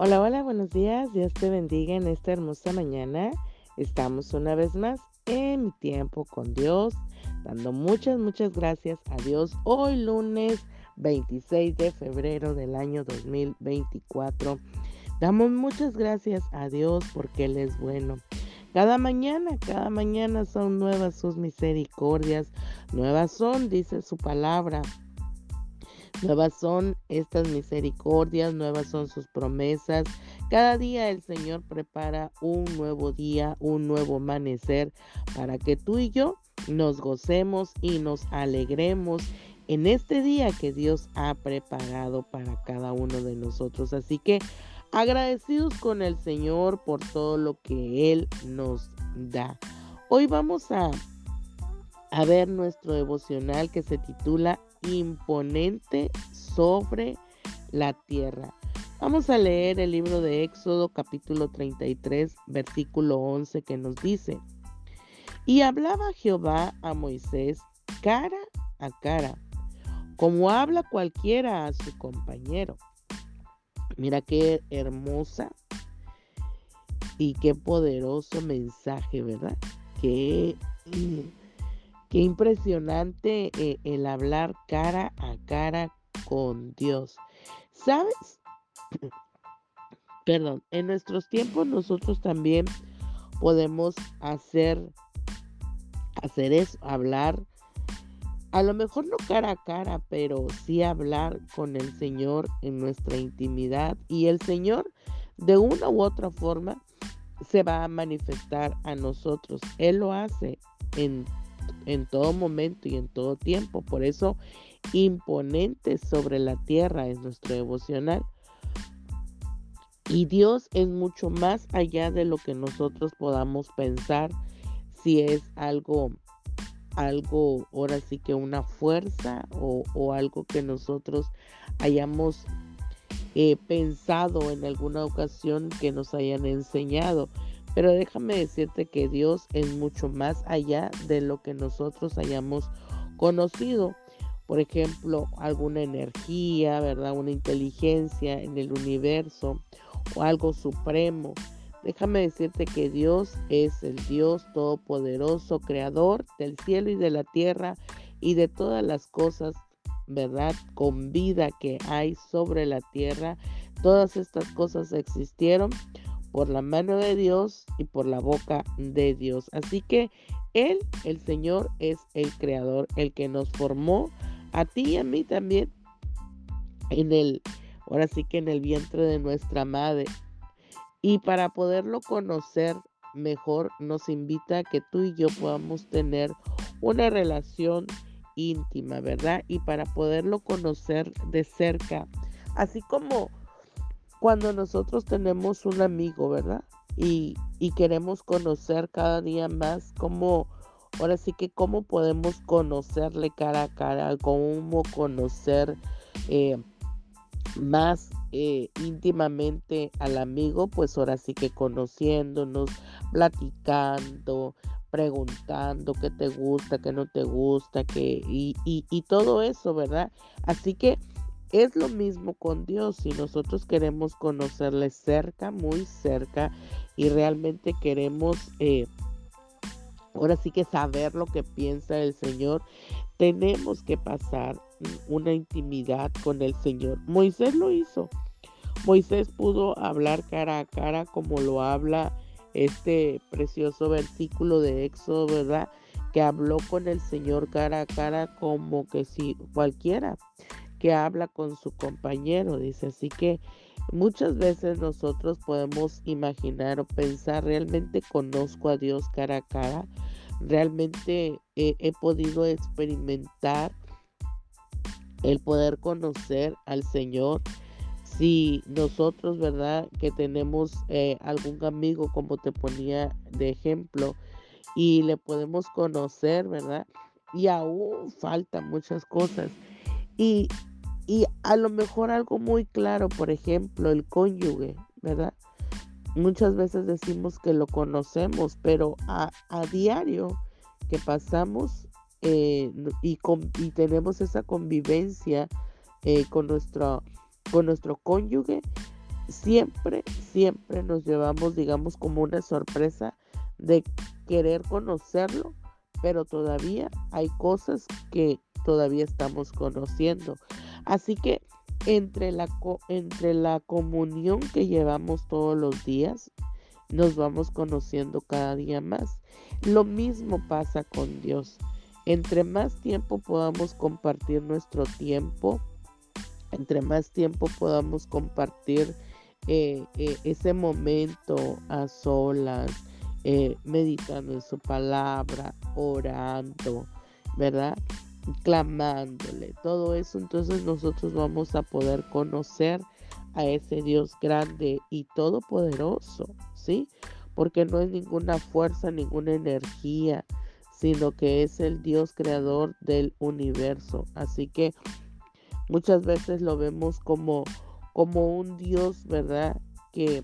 Hola, hola, buenos días. Dios te bendiga en esta hermosa mañana. Estamos una vez más en mi tiempo con Dios, dando muchas, muchas gracias a Dios. Hoy lunes 26 de febrero del año 2024. Damos muchas gracias a Dios porque Él es bueno. Cada mañana, cada mañana son nuevas sus misericordias. Nuevas son, dice su palabra. Nuevas son estas misericordias, nuevas son sus promesas. Cada día el Señor prepara un nuevo día, un nuevo amanecer para que tú y yo nos gocemos y nos alegremos en este día que Dios ha preparado para cada uno de nosotros. Así que agradecidos con el Señor por todo lo que Él nos da. Hoy vamos a, a ver nuestro devocional que se titula imponente sobre la tierra. Vamos a leer el libro de Éxodo capítulo 33 versículo 11 que nos dice, y hablaba Jehová a Moisés cara a cara, como habla cualquiera a su compañero. Mira qué hermosa y qué poderoso mensaje, ¿verdad? Qué Qué impresionante eh, el hablar cara a cara con Dios. ¿Sabes? Perdón, en nuestros tiempos nosotros también podemos hacer, hacer eso, hablar, a lo mejor no cara a cara, pero sí hablar con el Señor en nuestra intimidad. Y el Señor, de una u otra forma, se va a manifestar a nosotros. Él lo hace en en todo momento y en todo tiempo. Por eso, imponente sobre la tierra es nuestro devocional. Y Dios es mucho más allá de lo que nosotros podamos pensar, si es algo, algo, ahora sí que una fuerza o, algo que nosotros hayamos eh, pensado en alguna ocasión que nos hayan enseñado. Pero déjame decirte que Dios es mucho más allá de lo que nosotros hayamos conocido. Por ejemplo, alguna energía, ¿verdad? Una inteligencia en el universo o algo supremo. Déjame decirte que Dios es el Dios todopoderoso, creador del cielo y de la tierra y de todas las cosas, ¿verdad? Con vida que hay sobre la tierra. Todas estas cosas existieron por la mano de Dios y por la boca de Dios. Así que Él, el Señor, es el creador, el que nos formó a ti y a mí también en el, ahora sí que en el vientre de nuestra madre. Y para poderlo conocer mejor, nos invita a que tú y yo podamos tener una relación íntima, ¿verdad? Y para poderlo conocer de cerca, así como cuando nosotros tenemos un amigo, ¿verdad? Y, queremos conocer cada día más cómo, ahora sí que cómo podemos conocerle cara a cara, cómo conocer eh, más eh, íntimamente al amigo, pues ahora sí que conociéndonos, platicando, preguntando qué te gusta, qué no te gusta, qué, y, y, y todo eso, ¿verdad? Así que es lo mismo con Dios. Si nosotros queremos conocerle cerca, muy cerca, y realmente queremos, eh, ahora sí que saber lo que piensa el Señor, tenemos que pasar una intimidad con el Señor. Moisés lo hizo. Moisés pudo hablar cara a cara como lo habla este precioso versículo de Éxodo, ¿verdad? Que habló con el Señor cara a cara como que si cualquiera que habla con su compañero, dice. Así que muchas veces nosotros podemos imaginar o pensar, realmente conozco a Dios cara a cara, realmente he podido experimentar el poder conocer al Señor. Si nosotros, ¿verdad? Que tenemos eh, algún amigo, como te ponía de ejemplo, y le podemos conocer, ¿verdad? Y aún faltan muchas cosas. Y, y a lo mejor algo muy claro, por ejemplo, el cónyuge, ¿verdad? Muchas veces decimos que lo conocemos, pero a, diario que pasamos eh, y, y, tenemos esa convivencia eh, con, nuestro, con nuestro cónyuge, siempre, siempre nos llevamos, digamos, como una sorpresa de querer conocerlo, pero todavía hay cosas que todavía estamos conociendo. Así que entre la, entre la comunión que llevamos todos los días, nos vamos conociendo cada día más. Lo mismo pasa con Dios. Entre más tiempo podamos compartir nuestro tiempo, entre más tiempo podamos compartir eh, eh, ese momento a solas, eh, meditando en su palabra, orando, ¿verdad? Clamándole, todo eso, entonces nosotros vamos a poder conocer a ese Dios grande y todopoderoso, ¿sí? Porque no es ninguna fuerza, ninguna energía, sino que es el Dios creador del universo. Así que muchas veces lo vemos como, como un Dios, ¿verdad? Que,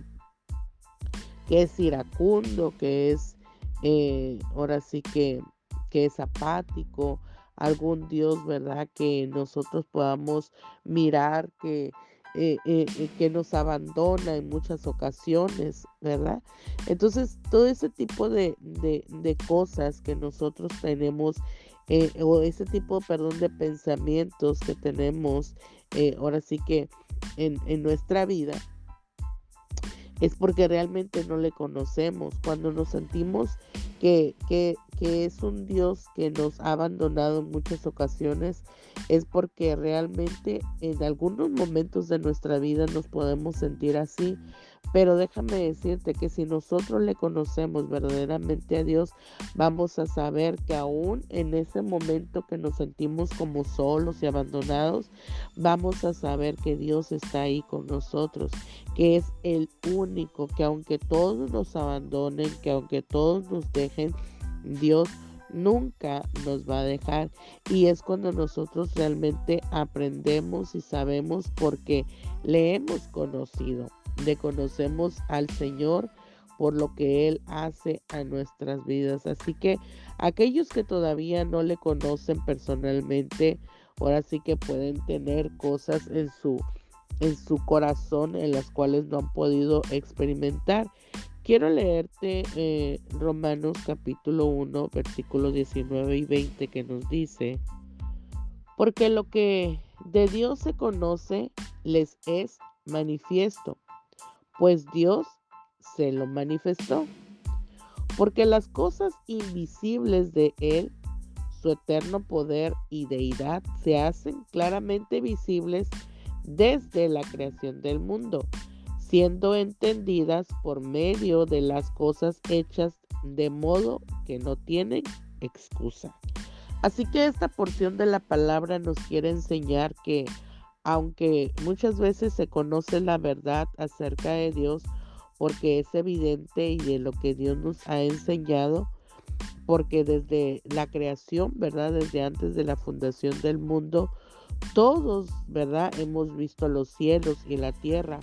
que es iracundo, que es, eh, ahora sí que, que es apático, algún Dios, ¿verdad? Que nosotros podamos mirar que eh, eh, eh, que nos abandona en muchas ocasiones, ¿verdad? Entonces, todo ese tipo de, cosas que nosotros tenemos, o ese tipo, perdón, de pensamientos que tenemos, ahora sí que en, en nuestra vida, es porque realmente no le conocemos. Cuando nos sentimos que, que, que, es un Dios que nos ha abandonado en muchas ocasiones, es porque realmente en algunos momentos de nuestra vida nos podemos sentir así, pero déjame decirte que si nosotros le conocemos verdaderamente a Dios, vamos a saber que aún en ese momento que nos sentimos como solos y abandonados, vamos a saber que Dios está ahí con nosotros, que es el único, que aunque todos nos abandonen, que aunque todos nos dejen, Dios nunca nos va a dejar. Y es cuando nosotros realmente aprendemos y sabemos porque le hemos conocido le conocemos al Señor por lo que Él hace a nuestras vidas. Así que aquellos que todavía no le conocen personalmente, ahora sí que pueden tener cosas en su, en su corazón en las cuales no han podido experimentar. Quiero leerte eh, Romanos capítulo 1, versículos 19 y 20 que nos dice, porque lo que de Dios se conoce les es manifiesto pues Dios se lo manifestó. Porque las cosas invisibles de Él, su eterno poder y deidad, se hacen claramente visibles desde la creación del mundo, siendo entendidas por medio de las cosas hechas de modo que no tienen excusa. Así que esta porción de la palabra nos quiere enseñar que aunque muchas veces se conoce la verdad acerca de Dios porque es evidente y de lo que Dios nos ha enseñado, porque desde la creación, ¿verdad? Desde antes de la fundación del mundo, todos, ¿verdad? Hemos visto los cielos y la tierra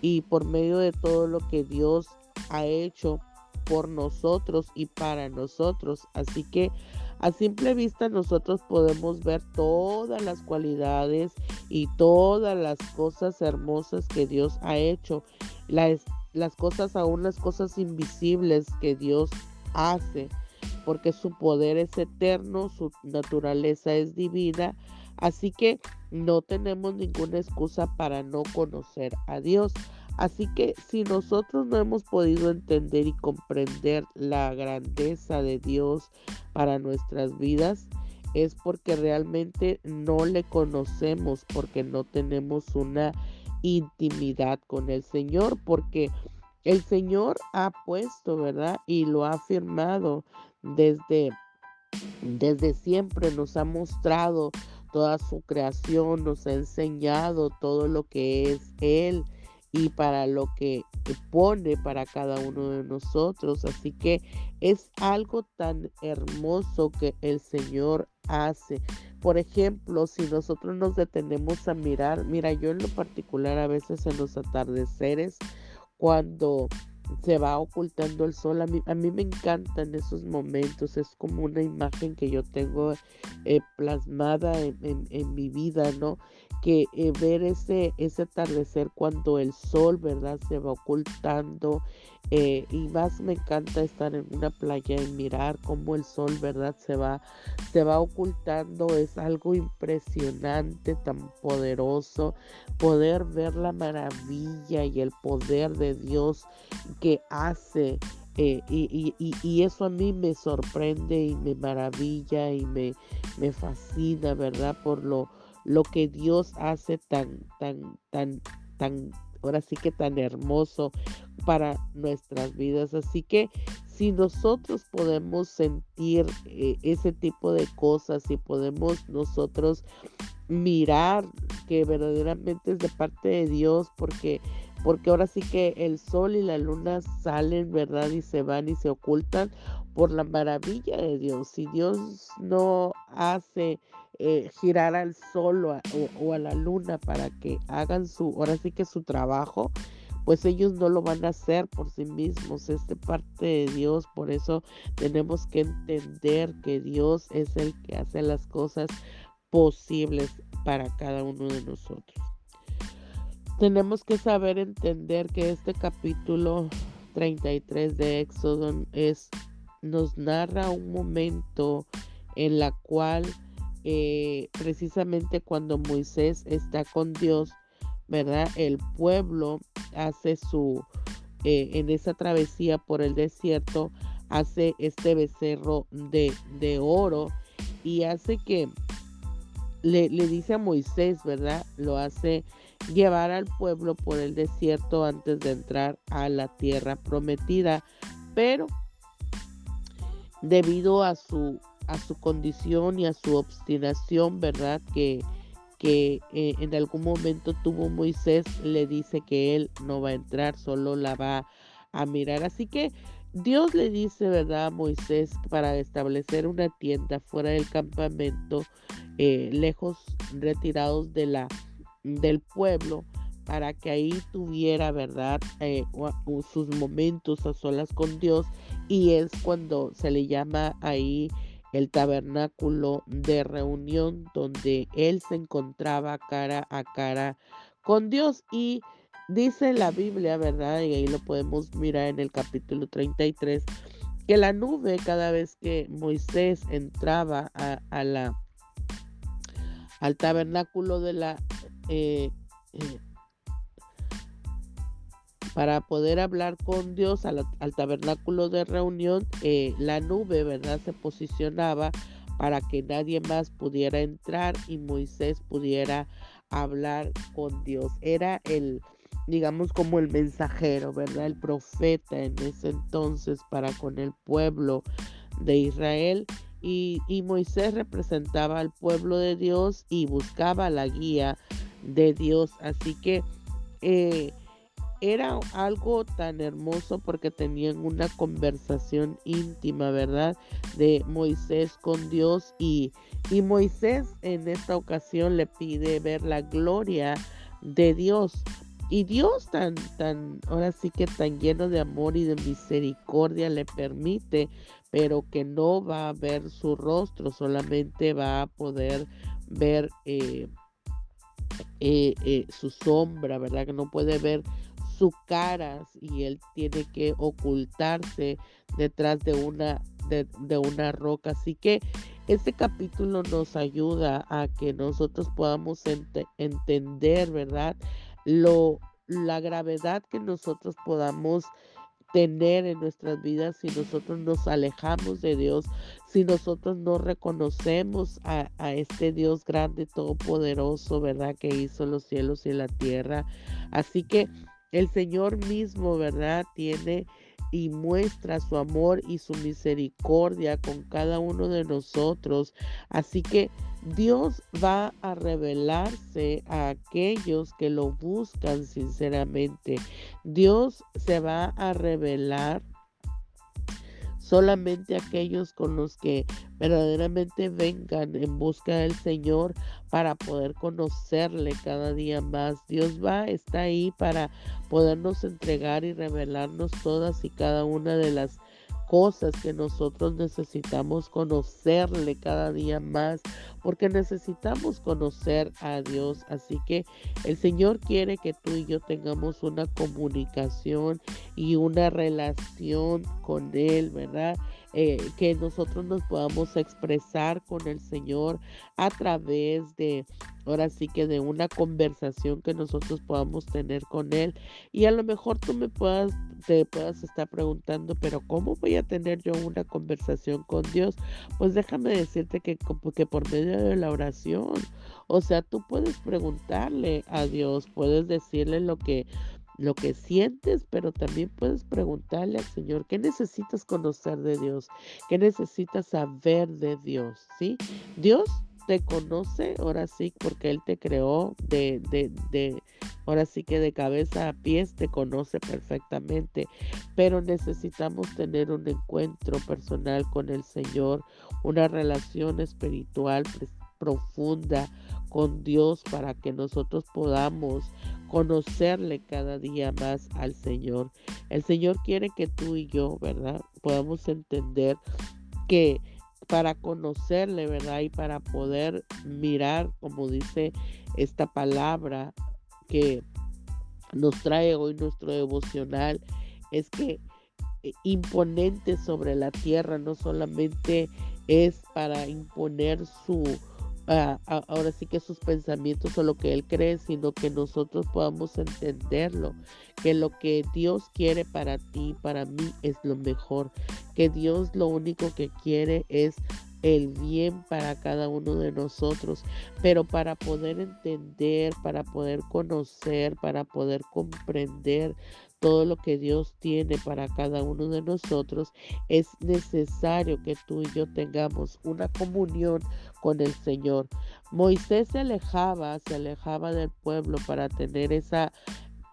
y por medio de todo lo que Dios ha hecho por nosotros y para nosotros. Así que a simple vista nosotros podemos ver todas las cualidades y todas las cosas hermosas que Dios ha hecho, las, cosas, aún las cosas invisibles que Dios hace, porque su poder es eterno, su naturaleza es divina, así que no tenemos ninguna excusa para no conocer a Dios. Así que si nosotros no hemos podido entender y comprender la grandeza de Dios para nuestras vidas, es porque realmente no le conocemos, porque no tenemos una intimidad con el Señor, porque el Señor ha puesto, ¿verdad? Y lo ha afirmado desde, desde siempre, nos ha mostrado toda su creación, nos ha enseñado todo lo que es Él y para lo que pone para cada uno de nosotros. Así que es algo tan hermoso que el Señor hace. Por ejemplo, si nosotros nos detenemos a mirar, mira, yo en lo particular a veces en los atardeceres, cuando se va ocultando el sol. A mí, a mí me encantan esos momentos, es como una imagen que yo tengo eh, plasmada en, en, mi vida, ¿no? Que eh, ver ese, ese atardecer cuando el sol, ¿verdad? Se va ocultando. Eh, y más me encanta estar en una playa y mirar cómo el sol, ¿verdad? Se va, se va ocultando. Es algo impresionante, tan poderoso. Poder ver la maravilla y el poder de Dios que hace eh, y, y, y, eso a mí me sorprende y me maravilla y me, me fascina, ¿verdad? Por lo, lo que Dios hace tan, tan, tan, tan, ahora sí que tan hermoso para nuestras vidas. Así que si nosotros podemos sentir eh, ese tipo de cosas y podemos nosotros mirar que verdaderamente es de parte de Dios, porque porque ahora sí que el sol y la luna salen, ¿verdad? Y se van y se ocultan por la maravilla de Dios. Si Dios no hace eh, girar al sol o a, la luna para que hagan su, ahora sí que su trabajo, pues ellos no lo van a hacer por sí mismos, es de parte de Dios, por eso tenemos que entender que Dios es el que hace las cosas posibles para cada uno de nosotros. Tenemos que saber entender que este capítulo 33 de Éxodo es, nos narra un momento en la cual eh, precisamente cuando Moisés está con Dios, ¿verdad? El pueblo hace su, eh, en esa travesía por el desierto, hace este becerro de, de oro y hace que le, le, dice a Moisés, ¿verdad? Lo hace llevar al pueblo por el desierto antes de entrar a la tierra prometida, pero debido a su a su condición y a su obstinación, ¿verdad? Que, que eh, en algún momento tuvo Moisés, le dice que él no va a entrar, solo la va a mirar. Así que Dios le dice, ¿verdad? A Moisés para establecer una tienda fuera del campamento, eh, lejos, retirados de la del pueblo para que ahí tuviera, ¿verdad? Eh, sus momentos a solas con Dios y es cuando se le llama ahí el tabernáculo de reunión donde él se encontraba cara a cara con Dios y dice la Biblia, ¿verdad? Y ahí lo podemos mirar en el capítulo 33, que la nube cada vez que Moisés entraba a la al tabernáculo de la eh, eh, para poder hablar con Dios al, tabernáculo de reunión, eh, la nube, ¿verdad? Se posicionaba para que nadie más pudiera entrar y Moisés pudiera hablar con Dios. Era el, digamos, como el mensajero, ¿verdad? El profeta en ese entonces para con el pueblo de Israel. Y, y Moisés representaba al pueblo de Dios y buscaba la guía de Dios. Así que eh, era algo tan hermoso porque tenían una conversación íntima, ¿verdad? De Moisés con Dios y, y Moisés en esta ocasión le pide ver la gloria de Dios. Y Dios tan, tan, ahora sí que tan lleno de amor y de misericordia le permite, pero que no va a ver su rostro, solamente va a poder ver eh, eh, eh, su sombra, ¿verdad? Que no puede ver su cara y él tiene que ocultarse detrás de una, de, una roca. Así que este capítulo nos ayuda a que nosotros podamos entender, ¿verdad? Lo, la gravedad que nosotros podamos tener en nuestras vidas si nosotros nos alejamos de Dios, si nosotros no reconocemos a, este Dios grande, todopoderoso, ¿verdad? Que hizo los cielos y la tierra. Así que el Señor mismo, ¿verdad? Tiene y muestra su amor y su misericordia con cada uno de nosotros. Así que Dios va a revelarse a aquellos que lo buscan sinceramente. Dios se va a revelar solamente aquellos con los que verdaderamente vengan en busca del Señor para poder conocerle cada día más. Dios va, está ahí para podernos entregar y revelarnos todas y cada una de las cosas que nosotros necesitamos conocerle cada día más, porque necesitamos conocer a Dios. Así que el Señor quiere que tú y yo tengamos una comunicación y una relación con Él, ¿verdad? Eh, que nosotros nos podamos expresar con el Señor a través de, ahora sí que de una conversación que nosotros podamos tener con Él. Y a lo mejor tú me puedas, te puedas estar preguntando, pero ¿cómo voy a tener yo una conversación con Dios? Pues déjame decirte que, que por medio de la oración, o sea, tú puedes preguntarle a Dios, puedes decirle lo que lo que sientes, pero también puedes preguntarle al Señor, ¿qué necesitas conocer de Dios? ¿Qué necesitas saber de Dios? ¿Sí? Dios te conoce, ahora sí, porque Él te creó de, de, de, ahora sí que de cabeza a pies te conoce perfectamente, pero necesitamos tener un encuentro personal con el Señor, una relación espiritual profunda con Dios para que nosotros podamos conocerle cada día más al Señor. El Señor quiere que tú y yo, ¿verdad? Podamos entender que para conocerle, ¿verdad? Y para poder mirar, como dice esta palabra que nos trae hoy nuestro devocional, es que eh, imponente sobre la tierra no solamente es para imponer su ahora sí que sus pensamientos o lo que Él cree, sino que nosotros podamos entenderlo, que lo que Dios quiere para ti, para mí, es lo mejor, que Dios lo único que quiere es el bien para cada uno de nosotros, pero para poder entender, para poder conocer, para poder comprender todo lo que Dios tiene para cada uno de nosotros, es necesario que tú y yo tengamos una comunión con el Señor. Moisés se alejaba, se alejaba del pueblo para tener esa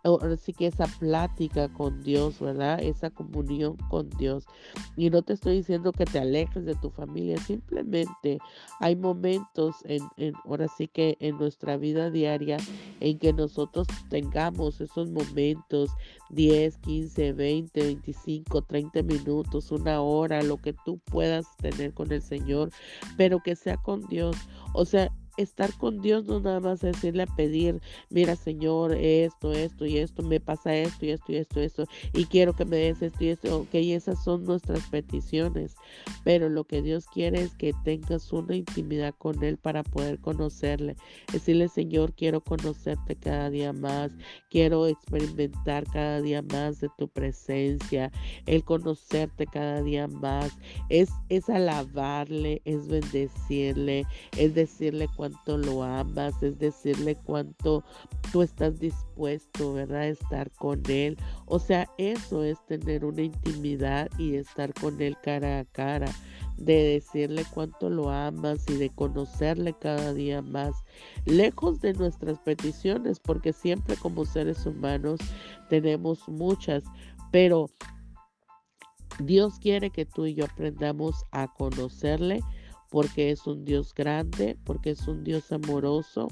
ahora sí que esa plática con Dios, ¿verdad? Esa comunión con Dios. Y no te estoy diciendo que te alejes de tu familia, simplemente hay momentos en, en ahora sí que en nuestra vida diaria en que nosotros tengamos esos momentos 10, 15, 20, 25, 30 minutos, una hora, lo que tú puedas tener con el Señor, pero que sea con Dios. O sea, estar con Dios no nada más decirle a pedir, mira Señor, esto, esto y esto, me pasa esto y esto y esto, esto, y quiero que me des esto y esto, ok, esas son nuestras peticiones, pero lo que Dios quiere es que tengas una intimidad con Él para poder conocerle, decirle Señor, quiero conocerte cada día más, quiero experimentar cada día más de tu presencia, el conocerte cada día más, es, es alabarle, es bendecirle, es decirle lo amas, es decirle cuánto tú estás dispuesto, ¿verdad? A estar con Él. O sea, eso es tener una intimidad y estar con Él cara a cara, de decirle cuánto lo amas y de conocerle cada día más, lejos de nuestras peticiones, porque siempre como seres humanos tenemos muchas, pero Dios quiere que tú y yo aprendamos a conocerle porque es un Dios grande, porque es un Dios amoroso,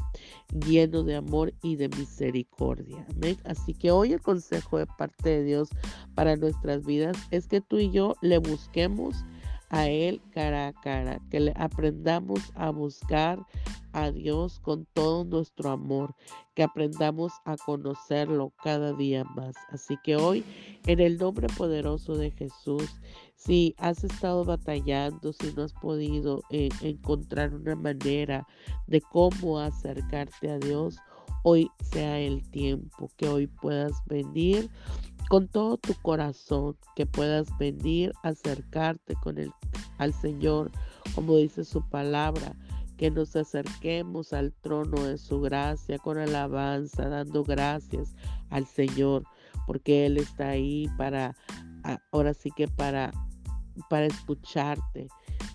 lleno de amor y de misericordia. Amén. Así que hoy el consejo de parte de Dios para nuestras vidas es que tú y yo le busquemos a Él cara a cara, que le aprendamos a buscar a Dios con todo nuestro amor, que aprendamos a conocerlo cada día más. Así que hoy, en el nombre poderoso de Jesús, si has estado batallando, si no has podido eh, encontrar una manera de cómo acercarte a Dios, hoy sea el tiempo que hoy puedas venir con todo tu corazón, que puedas venir, acercarte con el, al Señor, como dice su palabra, que nos acerquemos al trono de su gracia con alabanza, dando gracias al Señor, porque Él está ahí para, ahora sí que para, para escucharte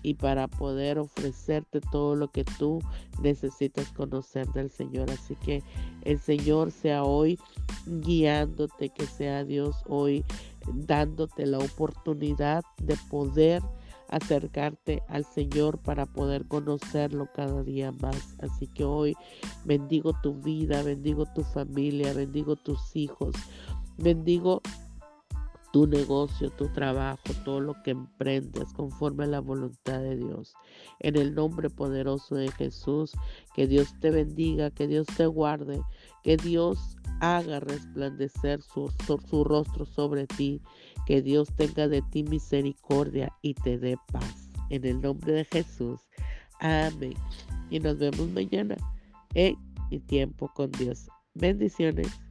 y para poder ofrecerte todo lo que tú necesitas conocer del Señor. Así que el Señor sea hoy guiándote, que sea Dios hoy dándote la oportunidad de poder acercarte al Señor para poder conocerlo cada día más. Así que hoy bendigo tu vida, bendigo tu familia, bendigo tus hijos, bendigo tu negocio, tu trabajo, todo lo que emprendes conforme a la voluntad de Dios. En el nombre poderoso de Jesús, que Dios te bendiga, que Dios te guarde, que Dios haga resplandecer su, su, rostro sobre ti, que Dios tenga de ti misericordia y te dé paz. En el nombre de Jesús. Amén. Y nos vemos mañana en mi tiempo con Dios. Bendiciones.